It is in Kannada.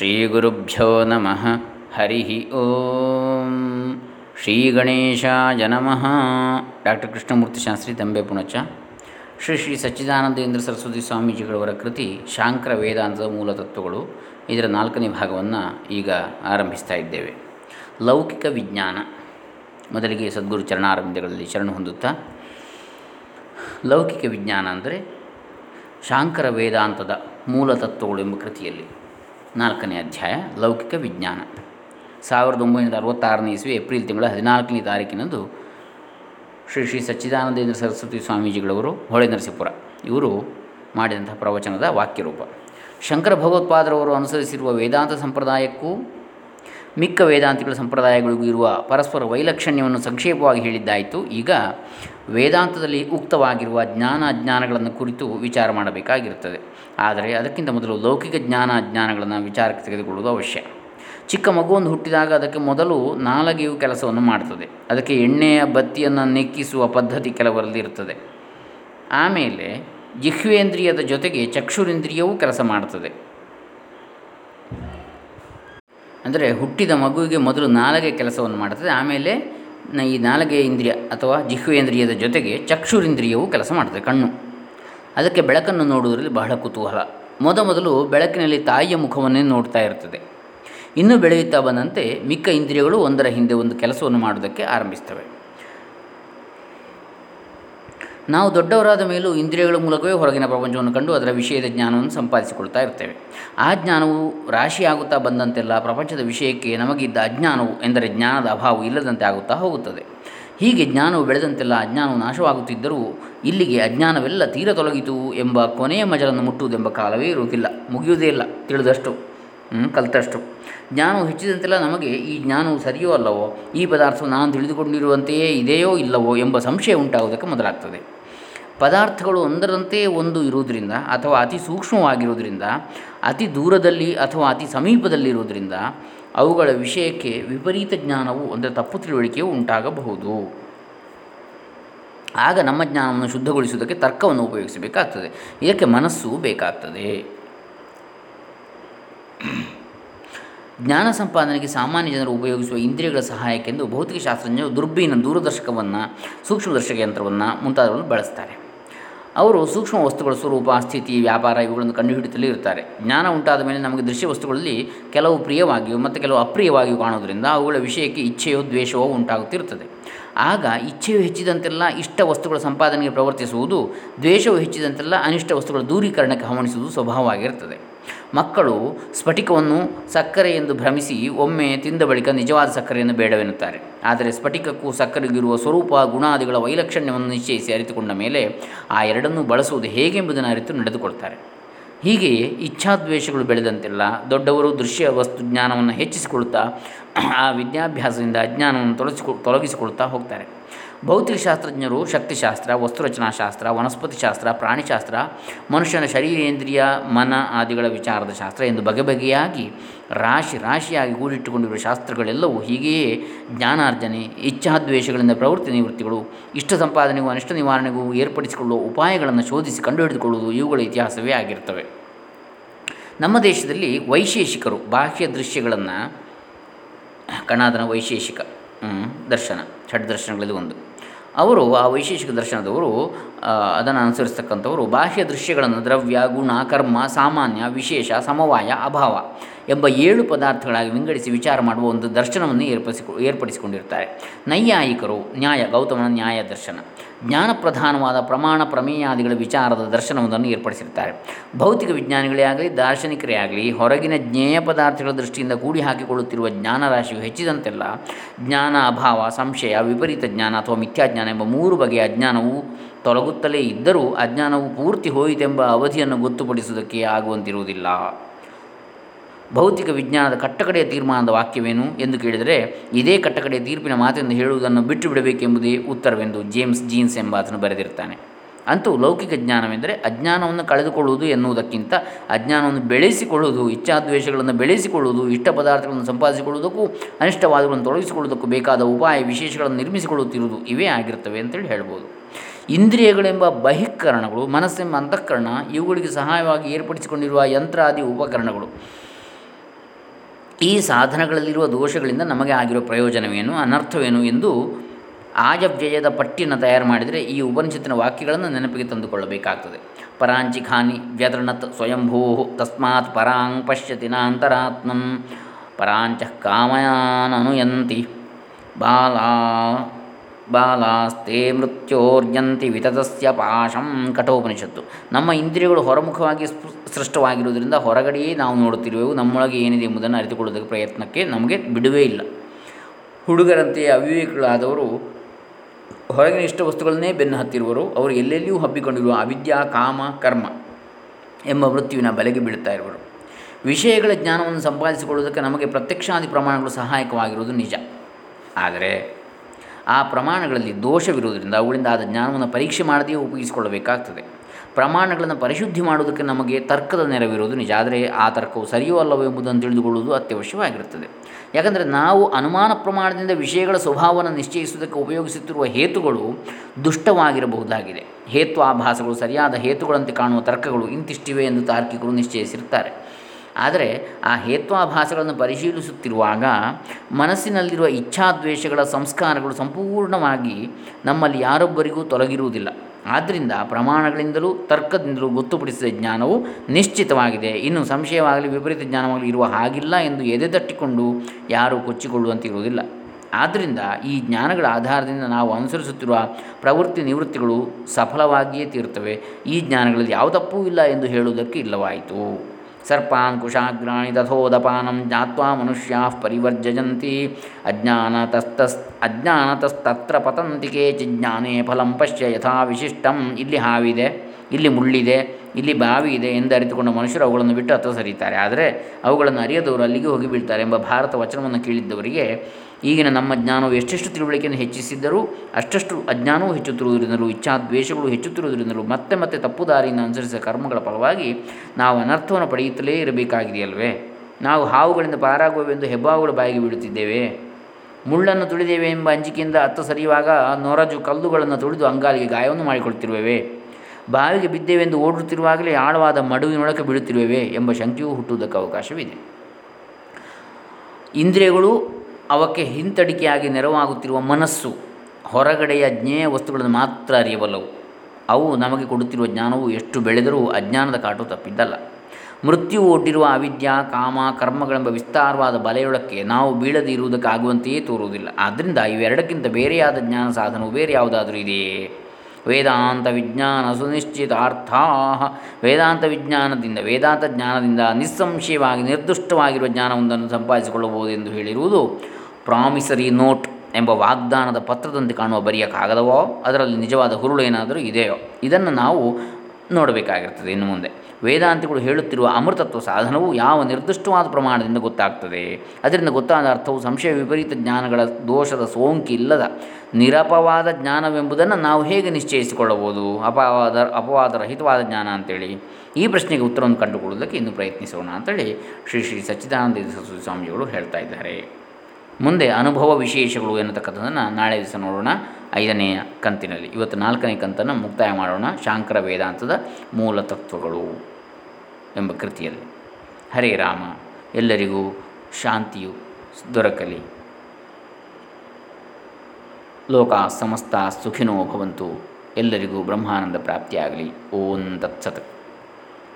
ಶ್ರೀಗುರುಭ್ಯೋ ನಮಃ ಹರಿ ಓಂ ಶ್ರೀ ಗಣೇಶಾಯ ನಮಃ ಡಾಕ್ಟರ್ ಕೃಷ್ಣಮೂರ್ತಿ ಶಾಸ್ತ್ರಿ ತಂಬೆ ಪುಣಚ ಶ್ರೀ ಶ್ರೀ ಸಚ್ಚಿದಾನಂದೇಂದ್ರ ಸರಸ್ವತಿ ಸ್ವಾಮೀಜಿಗಳವರ ಕೃತಿ ಶಾಂಕರ ವೇದಾಂತದ ಮೂಲ ತತ್ವಗಳು ಇದರ ನಾಲ್ಕನೇ ಭಾಗವನ್ನು ಈಗ ಆರಂಭಿಸ್ತಾ ಇದ್ದೇವೆ. ಲೌಕಿಕ ವಿಜ್ಞಾನ. ಮೊದಲಿಗೆ ಸದ್ಗುರು ಚರಣಾರವಿಂದಗಳಲ್ಲಿ ಶರಣ ಹೊಂದುತ್ತಾ, ಲೌಕಿಕ ವಿಜ್ಞಾನ ಅಂದರೆ ಶಾಂಕರ ವೇದಾಂತದ ಮೂಲ ತತ್ವಗಳು ಎಂಬ ಕೃತಿಯಲ್ಲಿ ನಾಲ್ಕನೇ ಅಧ್ಯಾಯ, ಲೌಕಿಕ ವಿಜ್ಞಾನ. ಸಾವಿರದ ಒಂಬೈನೂರ ಅರವತ್ತಾರನೇ ಇಸ್ವಿ, ಏಪ್ರಿಲ್ ತಿಂಗಳ ಹದಿನಾಲ್ಕನೇ ತಾರೀಕಿನಂದು ಶ್ರೀ ಶ್ರೀ ಸಚ್ಚಿದಾನಂದೇಂದ್ರ ಸರಸ್ವತಿ ಸ್ವಾಮೀಜಿಗಳವರು ಹೊಳೆ ನರಸೀಪುರ ಇವರು ಮಾಡಿದಂಥ ಪ್ರವಚನದ ವಾಕ್ಯರೂಪ. ಶಂಕರ ಭಗವತ್ಪಾದರವರು ಅನುಸರಿಸಿರುವ ವೇದಾಂತ ಸಂಪ್ರದಾಯಕ್ಕೂ ಮಿಕ್ಕ ವೇದಾಂತಿಗಳ ಸಂಪ್ರದಾಯಗಳಿಗೂ ಇರುವ ಪರಸ್ಪರ ವೈಲಕ್ಷಣ್ಯವನ್ನು ಸಂಕ್ಷೇಪವಾಗಿ ಹೇಳಿದ್ದಾಯಿತು. ಈಗ ವೇದಾಂತದಲ್ಲಿ ಉಕ್ತವಾಗಿರುವ ಜ್ಞಾನ ಅಜ್ಞಾನಗಳನ್ನು ಕುರಿತು ವಿಚಾರ ಮಾಡಬೇಕಾಗಿರುತ್ತದೆ. ಆದರೆ ಅದಕ್ಕಿಂತ ಮೊದಲು ಲೌಕಿಕ ಜ್ಞಾನ ಅಜ್ಞಾನಗಳನ್ನು ವಿಚಾರಕ್ಕೆ ತೆಗೆದುಕೊಳ್ಳುವುದು ಅವಶ್ಯ. ಚಿಕ್ಕ ಮಗುವೊಂದು ಹುಟ್ಟಿದಾಗ ಅದಕ್ಕೆ ಮೊದಲು ನಾಲಗೆಯು ಕೆಲಸವನ್ನು ಮಾಡ್ತದೆ. ಅದಕ್ಕೆ ಎಣ್ಣೆಯ ಬತ್ತಿಯನ್ನು ನೆಕ್ಕಿಸುವ ಪದ್ಧತಿ ಕೆಲವರಲ್ಲಿ ಇರುತ್ತದೆ. ಆಮೇಲೆ ಜಿಹ್ವೇಂದ್ರಿಯದ ಜೊತೆಗೆ ಚಕ್ಷುರಿಂದ್ರಿಯವೂ ಕೆಲಸ ಮಾಡ್ತದೆ. ಅಂದರೆ ಹುಟ್ಟಿದ ಮಗುವಿಗೆ ಮೊದಲು ನಾಲಗೆ ಕೆಲಸವನ್ನು ಮಾಡುತ್ತದೆ ಆಮೇಲೆ ಈ ನಾಲಗೆ ಇಂದ್ರಿಯ ಅಥವಾ ಜಿಹ್ವೇಂದ್ರಿಯದ ಜೊತೆಗೆ ಚಕ್ಷುರಿಂದ್ರಿಯವು ಕೆಲಸ ಮಾಡುತ್ತದೆ ಕಣ್ಣು. ಅದಕ್ಕೆ ಬೆಳಕನ್ನು ನೋಡುವುದರಲ್ಲಿ ಬಹಳ ಕುತೂಹಲ. ಮೊದಮೊದಲು ಬೆಳಕಿನಲ್ಲಿ ತಾಯಿಯ ಮುಖವನ್ನೇ ನೋಡ್ತಾ ಇರ್ತದೆ. ಇನ್ನೂ ಬೆಳೆಯುತ್ತಾ ಬಂದಂತೆ ಮಿಕ್ಕ ಇಂದ್ರಿಯಗಳು ಒಂದರ ಹಿಂದೆ ಒಂದು ಕೆಲಸವನ್ನು ಮಾಡುವುದಕ್ಕೆ ಆರಂಭಿಸ್ತವೆ. ನಾವು ದೊಡ್ಡವರಾದ ಮೇಲೂ ಇಂದ್ರಿಯಗಳ ಮೂಲಕವೇ ಹೊರಗಿನ ಪ್ರಪಂಚವನ್ನು ಕಂಡು ಅದರ ವಿಷಯದ ಜ್ಞಾನವನ್ನು ಸಂಪಾದಿಸಿಕೊಳ್ತಾ ಇರ್ತೇವೆ. ಆ ಜ್ಞಾನವು ರಾಶಿಯಾಗುತ್ತಾ ಬಂದಂತೆಲ್ಲ ಪ್ರಪಂಚದ ವಿಷಯಕ್ಕೆ ನಮಗಿದ್ದ ಅಜ್ಞಾನವು ಎಂದರೆ ಜ್ಞಾನದ ಅಭಾವ ಇಲ್ಲದಂತೆ ಆಗುತ್ತಾ ಹೋಗುತ್ತದೆ. ಹೀಗೆ ಜ್ಞಾನವು ಬೆಳೆದಂತೆಲ್ಲ ಅಜ್ಞಾನವು ನಾಶವಾಗುತ್ತಿದ್ದರೂ ಇಲ್ಲಿಗೆ ಅಜ್ಞಾನವೆಲ್ಲ ತೀರ ತೊಲಗಿತು ಎಂಬ ಕೊನೆಯ ಮಜಲನ್ನು ಮುಟ್ಟುವುದೆಂಬ ಕಾಲವೇ ಇರುವುದಿಲ್ಲ. ಮುಗಿಯುವುದೇ ಇಲ್ಲ. ತಿಳಿದಷ್ಟು ಕಲಿತಷ್ಟು. ಜ್ಞಾನವು ಹೆಚ್ಚಿದಂತೆಲ್ಲ ನಮಗೆ ಈ ಜ್ಞಾನವು ಸರಿಯೋ ಅಲ್ಲವೋ? ಈ ಪದಾರ್ಥವು ನಾನು ತಿಳಿದುಕೊಂಡಿರುವಂತೆಯೇ ಇದೆಯೋ ಇಲ್ಲವೋ ಎಂಬ ಸಂಶಯ ಉಂಟಾಗುವುದಕ್ಕೆ ಮೊದಲಾಗ್ತದೆ. ಪದಾರ್ಥಗಳು ಒಂದರಂತೆ ಒಂದು ಇರುವುದರಿಂದ ಅಥವಾ ಅತಿ ಸೂಕ್ಷ್ಮವಾಗಿರುವುದರಿಂದ, ಅತಿ ದೂರದಲ್ಲಿ ಅಥವಾ ಅತಿ ಸಮೀಪದಲ್ಲಿರುವುದರಿಂದ ಅವುಗಳ ವಿಷಯಕ್ಕೆ ವಿಪರೀತ ಜ್ಞಾನವು ಅಂದರೆ ತಪ್ಪು ತಿಳುವಳಿಕೆಯು ಉಂಟಾಗಬಹುದು. ಆಗ ನಮ್ಮ ಜ್ಞಾನವನ್ನು ಶುದ್ಧಗೊಳಿಸುವುದಕ್ಕೆ ತರ್ಕವನ್ನು ಉಪಯೋಗಿಸಬೇಕಾಗ್ತದೆ. ಇದಕ್ಕೆ ಮನಸ್ಸು ಬೇಕಾಗ್ತದೆ. ಜ್ಞಾನ ಸಂಪಾದನೆಗೆ ಸಾಮಾನ್ಯ ಜನರು ಉಪಯೋಗಿಸುವ ಇಂದ್ರಿಯಗಳ ಸಹಾಯಕ್ಕೆಂದು ಭೌತಿಕ ಶಾಸ್ತ್ರಜ್ಞರು ದುರ್ಬೀನ ದೂರದರ್ಶಕವನ್ನು, ಸೂಕ್ಷ್ಮದರ್ಶಕ ಯಂತ್ರವನ್ನು ಮುಂತಾದವನ್ನು ಬಳಸ್ತಾರೆ. ಅವರು ಸೂಕ್ಷ್ಮ ವಸ್ತುಗಳ ಸ್ವರೂಪ ಸ್ಥಿತಿ ವ್ಯಾಪಾರ ಇವುಗಳನ್ನು ಕಂಡುಹಿಡಿತಲೇ ಇರ್ತಾರೆ ಜ್ಞಾನ ಉಂಟಾದ ಮೇಲೆ ನಮಗೆ ದೃಶ್ಯ ವಸ್ತುಗಳಲ್ಲಿ ಕೆಲವು ಪ್ರಿಯವಾಗಿಯೂ ಮತ್ತು ಕೆಲವು ಅಪ್ರಿಯವಾಗಿಯೂ ಕಾಣುವುದರಿಂದ ಅವುಗಳ ವಿಷಯಕ್ಕೆ ಇಚ್ಛೆಯೋ, ದ್ವೇಷವೋ ಉಂಟಾಗುತ್ತಿರುತ್ತದೆ. ಆಗ ಇಚ್ಛೆಯು ಹೆಚ್ಚಿದಂತೆಲ್ಲ ಇಷ್ಟ ವಸ್ತುಗಳ ಸಂಪಾದನೆಗೆ ಪ್ರವರ್ತಿಸುವುದು, ದ್ವೇಷವು ಹೆಚ್ಚಿದಂತೆಲ್ಲ ಅನಿಷ್ಟ ವಸ್ತುಗಳ ದೂರೀಕರಣಕ್ಕೆ ಹವಣಿಸುವುದು ಸ್ವಭಾವವಾಗಿರುತ್ತದೆ. ಮಕ್ಕಳು ಸ್ಫಟಿಕವನ್ನು ಸಕ್ಕರೆ ಎಂದು ಭ್ರಮಿಸಿ ಒಮ್ಮೆ ತಿಂದ ಬಳಿಕ ನಿಜವಾದ ಸಕ್ಕರೆಯನ್ನು ಬೇಡವೆನ್ನುತ್ತಾರೆ. ಆದರೆ ಸ್ಫಟಿಕಕ್ಕೂ ಸಕ್ಕರೆಗಿರುವ ಸ್ವರೂಪ, ಗುಣಾದಿಗಳ ವೈಲಕ್ಷಣ್ಯವನ್ನು ನಿಶ್ಚಯಿಸಿ ಅರಿತುಕೊಂಡ ಮೇಲೆ ಆ ಎರಡನ್ನೂ ಬಳಸುವುದು ಹೇಗೆಂಬುದನ್ನು ಅರಿತು ನಡೆದುಕೊಳ್ತಾರೆ. ಹೀಗೆಯೇ ಇಚ್ಛಾದ್ವೇಷಗಳು ಬೆಳೆದಂತೆಲ್ಲ ದೊಡ್ಡವರು ದೃಶ್ಯ ವಸ್ತು ಜ್ಞಾನವನ್ನು ಹೆಚ್ಚಿಸಿಕೊಳ್ಳುತ್ತಾ ಆ ವಿದ್ಯಾಭ್ಯಾಸದಿಂದ ಅಜ್ಞಾನವನ್ನು ತೊಲಗಿಸಿಕೊ ತೊಲಗಿಸಿಕೊಳ್ತಾ ಹೋಗ್ತಾರೆ. ಭೌತಿಕ ಶಾಸ್ತ್ರಜ್ಞರು ಶಕ್ತಿಶಾಸ್ತ್ರ, ವಸ್ತುರಚನಾಶಾಸ್ತ್ರ, ವನಸ್ಪತಿಶಾಸ್ತ್ರ, ಪ್ರಾಣಿಶಾಸ್ತ್ರ, ಮನುಷ್ಯನ ಶರೀರೇಂದ್ರಿಯ, ಮನ ಆದಿಗಳ ವಿಚಾರದ ಶಾಸ್ತ್ರ ಎಂದು ಬಗೆ ಬಗೆಯಾಗಿ ರಾಶಿ ರಾಶಿಯಾಗಿ ಕೂಡಿಟ್ಟುಕೊಂಡಿರುವ ಶಾಸ್ತ್ರಗಳೆಲ್ಲವೂ ಹೀಗೆಯೇ ಜ್ಞಾನಾರ್ಜನೆ, ಇಚ್ಛಾದ್ವೇಷಗಳಿಂದ ಪ್ರವೃತ್ತಿ ನಿವೃತ್ತಿಗಳು, ಇಷ್ಟ ಸಂಪಾದನೆಗೂ ಅನಿಷ್ಟ ನಿವಾರಣೆಗೂ ಏರ್ಪಡಿಸಿಕೊಳ್ಳುವ ಉಪಾಯಗಳನ್ನು ಶೋಧಿಸಿ ಕಂಡುಹಿಡಿದುಕೊಳ್ಳುವುದು ಇವುಗಳ ಇತಿಹಾಸವೇ ಆಗಿರ್ತವೆ ನಮ್ಮ ದೇಶದಲ್ಲಿ ವೈಶೇಷಿಕರು ಬಾಹ್ಯ ದೃಶ್ಯಗಳನ್ನು ಕಣಾದನ ವೈಶೇಷಿಕ ದರ್ಶನ ಷಡ್ ದರ್ಶನಗಳಲ್ಲಿ ಒಂದು. ಅವರು ಆ ವೈಶೇಷಿಕ ದರ್ಶನದವರು ಅದನ್ನು ಅನುಸರಿಸ್ತಕ್ಕಂಥವರು. ಬಾಹ್ಯ ದೃಶ್ಯಗಳನ್ನು, ದ್ರವ್ಯ, ಗುಣ, ಕರ್ಮ, ಸಾಮಾನ್ಯ, ವಿಶೇಷ, ಸಮವಾಯ, ಅಭಾವ ಎಂಬ ಏಳು ಪದಾರ್ಥಗಳಾಗಿ ವಿಂಗಡಿಸಿ ವಿಚಾರ ಮಾಡುವ ಒಂದು ದರ್ಶನವನ್ನು ಏರ್ಪಡಿಸಿಕೊ, ಏರ್ಪಡಿಸಿಕೊಂಡಿರ್ತಾರೆ. ನೈಯಾಯಿಕರು, ನ್ಯಾಯ, ಗೌತಮನ ನ್ಯಾಯ ದರ್ಶನ. ಜ್ಞಾನ ಪ್ರಧಾನವಾದ ಪ್ರಮಾಣ ಪ್ರಮೇಯಾದಿಗಳ ವಿಚಾರದ ದರ್ಶನವೊಂದನ್ನು ಏರ್ಪಡಿಸಿರ್ತಾರೆ. ಭೌತಿಕ ವಿಜ್ಞಾನಿಗಳೇ ಆಗಲಿ, ದಾರ್ಶನಿಕರೇ ಆಗಲಿ, ಹೊರಗಿನ ಜ್ಞೇಯ ಪದಾರ್ಥಗಳ ದೃಷ್ಟಿಯಿಂದ ಕೂಡಿ ಹಾಕಿಕೊಳ್ಳುತ್ತಿರುವ ಜ್ಞಾನರಾಶಿಯು ಹೆಚ್ಚಿದಂತೆಲ್ಲ, ಜ್ಞಾನ, ಅಭಾವ, ಸಂಶಯ, ವಿಪರೀತ ಜ್ಞಾನ ಅಥವಾ ಮಿಥ್ಯಾಜ್ಞಾನ ಎಂಬ ಮೂರು ಬಗೆಯ ಅಜ್ಞಾನವು ತೊಲಗುತ್ತಲೇ ಇದ್ದರೂ ಅಜ್ಞಾನವು ಪೂರ್ತಿ ಹೋಯಿತೆಂಬ ಅವಧಿಯನ್ನು ಗೊತ್ತುಪಡಿಸುವುದಕ್ಕೆ ಆಗುವಂತಿರುವುದಿಲ್ಲ. ಭೌತಿಕ ವಿಜ್ಞಾನದ ಕಟ್ಟಕಡೆಯ ತೀರ್ಮಾನದ ವಾಕ್ಯವೇನು ಎಂದು ಕೇಳಿದರೆ, ಇದೇ ಕಟ್ಟಕಡೆಯ ತೀರ್ಪಿನ ಮಾತೆಂದು ಹೇಳುವುದನ್ನು ಬಿಟ್ಟು ಬಿಡಬೇಕೆಂಬುದೇ ಉತ್ತರವೆಂದು ಜೇಮ್ಸ್ ಜೀನ್ಸ್ ಎಂಬಾತನು ಬರೆದಿರ್ತಾನೆ ಅಂತೂ ಲೌಕಿಕ ಜ್ಞಾನವೆಂದರೆ ಅಜ್ಞಾನವನ್ನು ಕಳೆದುಕೊಳ್ಳುವುದು ಎನ್ನುವುದಕ್ಕಿಂತ ಅಜ್ಞಾನವನ್ನು ಬೆಳೆಸಿಕೊಳ್ಳುವುದು, ಇಚ್ಛಾದ್ವೇಷಗಳನ್ನು ಬೆಳೆಸಿಕೊಳ್ಳುವುದು, ಇಷ್ಟ ಪದಾರ್ಥಗಳನ್ನು ಸಂಪಾದಿಸಿಕೊಳ್ಳುವುದಕ್ಕೂ ಅನಿಷ್ಟವಾದಗಳನ್ನು ತೊಡಗಿಸಿಕೊಳ್ಳುವುದಕ್ಕೂ ಬೇಕಾದ ಉಪಾಯ ವಿಶೇಷಗಳನ್ನು ನಿರ್ಮಿಸಿಕೊಳ್ಳುತ್ತಿರುವುದು ಇವೇ ಆಗಿರುತ್ತವೆ ಅಂತೇಳಿ ಹೇಳ್ಬೋದು. ಇಂದ್ರಿಯಗಳೆಂಬ ಬಹಿಃಕರಣಗಳು, ಮನಸ್ಸೆಂಬ ಅಂತಃಕರಣ, ಇವುಗಳಿಗೆ ಸಹಾಯವಾಗಿ ಏರ್ಪಡಿಸಿಕೊಂಡಿರುವ ಯಂತ್ರಾದಿ ಉಪಕರಣಗಳು. ಈ ಸಾಧನಗಳಲ್ಲಿರುವ ದೋಷಗಳಿಂದ ನಮಗೆ ಆಗಿರುವ ಪ್ರಯೋಜನವೇನು, ಅನರ್ಥವೇನು ಎಂದು ಆಯವ್ಯಯದ ಪಟ್ಟಿಯನ್ನು ತಯಾರು ಮಾಡಿದರೆ ಈ ಉಪನಿಷತ್ತಿನ ವಾಕ್ಯಗಳನ್ನು ನೆನಪಿಗೆ ತಂದುಕೊಳ್ಳಬೇಕಾಗ್ತದೆ. ಪರಾಂಚಿ ಖಾನಿ ವ್ಯದೃಣತ್ ಸ್ವಯಂಭೂ ತಸ್ಮಾತ್ ಪರಾಂ ಪಶ್ಯತಿ ನಾಂತರಾತ್ಮನ್, ಪರಾಂಚ ಕಾಮಯಾನನುಯಂತಿ, ಬಾಲಾ ಬಾಲಾಸ್ತೆ ಮೃತ್ಯೋರ್ಜಂತಿ ವಿತದಸ್ಯ ಪಾಶಂ ಕಠೋಪನಿಷತ್ತು. ನಮ್ಮ ಇಂದ್ರಿಯಗಳು ಹೊರಮುಖವಾಗಿ ಸೃಷ್ಟವಾಗಿರುವುದರಿಂದ ಹೊರಗಡೆಯೇ ನಾವು ನೋಡುತ್ತಿರುವೆವು. ನಮ್ಮೊಳಗೆ ಏನಿದೆ ಎಂಬುದನ್ನು ಅರಿತುಕೊಳ್ಳೋದಕ್ಕೆ ಪ್ರಯತ್ನಕ್ಕೆ ನಮಗೆ ಬಿಡುವೇ ಇಲ್ಲ. ಹುಡುಗರಂತೆ ಅವಿವೇಕಗಳಾದವರು ಹೊರಗಿನ ಇಷ್ಟ ವಸ್ತುಗಳನ್ನೇ ಬೆನ್ನು ಹತ್ತಿರುವರು. ಅವರು ಎಲ್ಲೆಲ್ಲಿಯೂ ಹಬ್ಬಿಕೊಂಡಿರುವ ಅವಿದ್ಯಾ, ಕಾಮ, ಕರ್ಮ ಎಂಬ ಮೃತ್ಯುವಿನ ಬಲೆಗೆ ಬೀಳುತ್ತಾ ಇರುವರು. ವಿಷಯಗಳ ಜ್ಞಾನವನ್ನು ಸಂಪಾದಿಸಿಕೊಳ್ಳುವುದಕ್ಕೆ ನಮಗೆ ಪ್ರತ್ಯಕ್ಷಾದಿ ಪ್ರಮಾಣಗಳು ಸಹಾಯಕವಾಗಿರುವುದು ನಿಜ. ಆದರೆ ಆ ಪ್ರಮಾಣಗಳಲ್ಲಿ ದೋಷವಿರುವುದರಿಂದ ಅವುಗಳಿಂದ ಆದ ಜ್ಞಾನವನ್ನು ಪರೀಕ್ಷೆ ಮಾಡದೆಯೇ ಉಪಯೋಗಿಸಿಕೊಳ್ಳಬೇಕಾಗ್ತದೆ. ಪ್ರಮಾಣಗಳನ್ನು ಪರಿಶುದ್ಧಿ ಮಾಡುವುದಕ್ಕೆ ನಮಗೆ ತರ್ಕದ ನೆರವಿರುವುದು ನಿಜ. ಆದರೆ ಆ ತರ್ಕವು ಸರಿಯೋ ಅಲ್ಲವೋ ಎಂಬುದನ್ನು ತಿಳಿದುಕೊಳ್ಳುವುದು ಅತ್ಯವಶ್ಯವಾಗಿರುತ್ತದೆ. ಯಾಕಂದರೆ ನಾವು ಅನುಮಾನ ಪ್ರಮಾಣದಿಂದ ವಿಷಯಗಳ ಸ್ವಭಾವವನ್ನು ನಿಶ್ಚಯಿಸುವುದಕ್ಕೆ ಉಪಯೋಗಿಸುತ್ತಿರುವ ಹೇತುಗಳು ದುಷ್ಟವಾಗಿರಬಹುದಾಗಿದೆ. ಹೇತ್ವಾಭಾಸಗಳು ಸರಿಯಾದ ಹೇತುಗಳಂತೆ ಕಾಣುವ ತರ್ಕಗಳು ಇಂತಿಷ್ಟಿವೆ ಎಂದು ತಾರ್ಕಿಕರು ನಿಶ್ಚಯಿಸಿರುತ್ತಾರೆ. ಆದರೆ ಆ ಹೇತ್ವಾಭಾಸಗಳನ್ನು ಪರಿಶೀಲಿಸುತ್ತಿರುವಾಗ ಮನಸ್ಸಿನಲ್ಲಿರುವ ಇಚ್ಛಾದ್ವೇಷಗಳ ಸಂಸ್ಕಾರಗಳು ಸಂಪೂರ್ಣವಾಗಿ ನಮ್ಮಲ್ಲಿ ಯಾರೊಬ್ಬರಿಗೂ ತೊಲಗಿರುವುದಿಲ್ಲ. ಆದ್ದರಿಂದ ಪ್ರಮಾಣಗಳಿಂದಲೂ ತರ್ಕದಿಂದಲೂ ಗೊತ್ತುಪಡಿಸಿದ ಜ್ಞಾನವು ನಿಶ್ಚಿತವಾಗಿದೆ. ಇನ್ನು ಸಂಶಯವಾಗಲಿ ವಿಪರೀತ ಜ್ಞಾನವಾಗಲಿ ಇರುವ ಹಾಗಿಲ್ಲ ಎಂದು ಎದೆತಟ್ಟಿಕೊಂಡು ಯಾರೂ ಕೊಚ್ಚಿಕೊಳ್ಳುವಂತಿರುವುದಿಲ್ಲ. ಆದ್ದರಿಂದ ಈ ಜ್ಞಾನಗಳ ಆಧಾರದಿಂದ ನಾವು ಅನುಸರಿಸುತ್ತಿರುವ ಪ್ರವೃತ್ತಿ ನಿವೃತ್ತಿಗಳು ಸಫಲವಾಗಿಯೇ ತೀರುತ್ತವೆ. ಈ ಜ್ಞಾನಗಳಲ್ಲಿ ಯಾವ ತಪ್ಪೂ ಇಲ್ಲ ಎಂದು ಹೇಳುವುದಕ್ಕೆ ಇಲ್ಲವಾಯಿತು. ಸರ್ಪಾನ್ ಕುಶಾಗ್ರಾಣಿ ತಥೋದಪಾನಂ ಜ್ಞಾತ್ವಾ ಮನುಷ್ಯಾ ಪರಿವರ್ಜಯಂತಿ ಅಜ್ಞಾನತಸ್ತಸ್ ಅಜ್ಞಾನತಸ್ತತ್ರ ಪತಂತಿ ಜ್ಞಾನೇ ಫಲಂ ಪಶ್ಯ ಯಥಾ ವಿಶಿಷ್ಟಂ ಇಲ್ಲಿ ಹಾವಿದೆ ಇಲ್ಲಿ ಮುಳ್ಳಿದೆ, ಇಲ್ಲಿ ಬಾವಿ ಇದೆ ಎಂದು ಅರಿತುಕೊಂಡ ಮನುಷ್ಯರು ಅವುಗಳನ್ನು ಬಿಟ್ಟು ಹತ್ತ ಸರಿತಾರೆ ಆದರೆ ಅವುಗಳನ್ನು ಅರಿಯದವರು ಅಲ್ಲಿಗೆ ಹೋಗಿ ಬೀಳ್ತಾರೆ ಎಂಬ ಭಾರತ ವಚನವನ್ನು ಕೇಳಿದ್ದವರಿಗೆ, ಈಗಿನ ನಮ್ಮ ಜ್ಞಾನವು ಎಷ್ಟೆಷ್ಟು ತಿಳುವಳಿಕೆಯನ್ನು ಹೆಚ್ಚಿಸಿದ್ದರೂ, ಅಷ್ಟಷ್ಟು ಅಜ್ಞಾನವೂ ಹೆಚ್ಚುತ್ತಿರುವುದರಿಂದಲೂ ಇಚ್ಛಾದ್ವೇಷಗಳು ಹೆಚ್ಚುತ್ತಿರುವುದರಿಂದಲೂ ಮತ್ತೆ ಮತ್ತೆ ತಪ್ಪು ದಾರಿಯನ್ನು ಅನುಸರಿಸಿದ ಕರ್ಮಗಳ ಫಲವಾಗಿ ನಾವು ಅನರ್ಥವನ್ನು ಪಡೆಯುತ್ತಲೇ ಇರಬೇಕಾಗಿದೆಯಲ್ವೇ ನಾವು ಹಾವುಗಳಿಂದ ಪಾರಾಗುವವೆಂದು ಹೆಬ್ಬಾವುಗಳು ಬಾಯಿಗೆ ಬೀಳುತ್ತಿದ್ದೇವೆ. ಮುಳ್ಳನ್ನು ತುಳಿದೇವೆ ಎಂಬ ಅಂಜಿಕೆಯಿಂದ ಅತ್ತ ಸರಿಯುವಾಗ ನೊರಜು ಕಲ್ಲುಗಳನ್ನು ತುಳಿದು ಅಂಗಾಲಿಗೆ ಗಾಯವನ್ನು ಮಾಡಿಕೊಳ್ತಿರುವೆವೆ ಬಾವಿಗೆ ಬಿದ್ದೇವೆಂದು ಓಡುತ್ತಿರುವಾಗಲೇ ಆಳವಾದ ಮಡುವಿನೊಳಕ್ಕೆ ಬೀಳುತ್ತಿರುವೆವೆ ಎಂಬ ಶಂಕೆಯೂ ಹುಟ್ಟುವುದಕ್ಕೆ ಅವಕಾಶವಿದೆ. ಇಂದ್ರಿಯಗಳು ಅವಕ್ಕೆ ಹಿಂತಡಿಕೆಯಾಗಿ ನೆರವಾಗುತ್ತಿರುವ ಮನಸ್ಸು, ಹೊರಗಡೆಯ ಜ್ಞೇಯ ವಸ್ತುಗಳನ್ನು ಮಾತ್ರ ಅರಿಯಬಲ್ಲವು. ಅವು ನಮಗೆ ಕೊಡುತ್ತಿರುವ ಜ್ಞಾನವು ಎಷ್ಟು ಬೆಳೆದರೂ ಅಜ್ಞಾನದ ಕಾಟು ತಪ್ಪಿದ್ದಲ್ಲ. ಮೃತ್ಯು ಒಡ್ಡಿರುವ ಅವಿದ್ಯಾ, ಕಾಮ, ಕರ್ಮಗಳೆಂಬ ವಿಸ್ತಾರವಾದ ಬಲೆಯೊಳಕ್ಕೆ ನಾವು ಬೀಳದೇ ಇರುವುದಕ್ಕಾಗುವಂತೆಯೇ ತೋರುವುದಿಲ್ಲ. ಆದ್ದರಿಂದ ಇವೆರಡಕ್ಕಿಂತ ಬೇರೆಯಾದ ಜ್ಞಾನ ಸಾಧನವು ಬೇರೆ ಯಾವುದಾದರೂ ಇದೆಯೇ? ವೇದಾಂತ ವಿಜ್ಞಾನ ಸುನಿಶ್ಚಿತಾರ್ಥಾ ವೇದಾಂತ ವಿಜ್ಞಾನದಿಂದ ವೇದಾಂತ ಜ್ಞಾನದಿಂದ ನಿಸ್ಸಂಶಯವಾಗಿ, ನಿರ್ದುಷ್ಟವಾಗಿರುವ ಜ್ಞಾನವೊಂದನ್ನು ಸಂಪಾದಿಸಿಕೊಳ್ಳಬಹುದು ಎಂದು ಹೇಳಿರುವುದು ಪ್ರಾಮಿಸರಿ ನೋಟ್ ಎಂಬ ವಾಗ್ದಾನದ ಪತ್ರದಂತೆ ಕಾಣುವ ಬರಿಯ ಕಾಗದವೋ, ಅದರಲ್ಲಿ ನಿಜವಾದ ಹುರುಳು ಏನಾದರೂ ಇದೆಯೋ? ಇದನ್ನು ನಾವು ನೋಡಬೇಕಾಗಿರ್ತದೆ ಇನ್ನು ಮುಂದೆ. ವೇದಾಂತಿಗಳು ಹೇಳುತ್ತಿರುವ ಅಮೃತತ್ವ ಸಾಧನವು ಯಾವ ನಿರ್ದಿಷ್ಟವಾದ ಪ್ರಮಾಣದಿಂದ ಗೊತ್ತಾಗ್ತದೆ? ಅದರಿಂದ ಗೊತ್ತಾದ ಅರ್ಥವು ಸಂಶಯ ವಿಪರೀತ ಜ್ಞಾನಗಳ ದೋಷದ ಸೋಂಕಿಲ್ಲದ ನಿರಪವಾದ ಜ್ಞಾನವೆಂಬುದನ್ನು ನಾವು ಹೇಗೆ ನಿಶ್ಚಯಿಸಿಕೊಳ್ಳಬಹುದು? ಅಪವಾದ ಅಪವಾದರಹಿತವಾದ ಜ್ಞಾನ ಅಂತೇಳಿ ಈ ಪ್ರಶ್ನೆಗೆ ಉತ್ತರವನ್ನು ಕಂಡುಕೊಳ್ಳುವುದಕ್ಕೆ ಇನ್ನು ಪ್ರಯತ್ನಿಸೋಣ ಅಂತೇಳಿ ಶ್ರೀ ಶ್ರೀ ಸಚ್ಚಿದಾನಂದ ಸರಸ್ವತಿ ಸ್ವಾಮಿಗಳು ಹೇಳ್ತಾ ಇದ್ದಾರೆ. ಮುಂದೆ ಅನುಭವ ವಿಶೇಷಗಳು ಎನ್ನತಕ್ಕಂಥದ್ದನ್ನು ನಾಳೆ ದಿವಸ ನೋಡೋಣ. ಐದನೆಯ ಕಂತಿನಲ್ಲಿ. ಇವತ್ತು ನಾಲ್ಕನೇ ಕಂತನ್ನು ಮುಕ್ತಾಯ ಮಾಡೋಣ. ಶಾಂಕರ ವೇದಾಂತದ ಮೂಲ ತತ್ವಗಳು ಎಂಬ ಕೃತಿಯಲ್ಲಿ. ಹರೇ ರಾಮ. ಎಲ್ಲರಿಗೂ ಶಾಂತಿಯು ದೊರಕಲಿ. ಲೋಕ ಸಮಸ್ತ ಸುಖಿನೋ ಭವಂತು. ಎಲ್ಲರಿಗೂ ಬ್ರಹ್ಮಾನಂದ ಪ್ರಾಪ್ತಿಯಾಗಲಿ. ಓಂ ತತ್ಸತ್.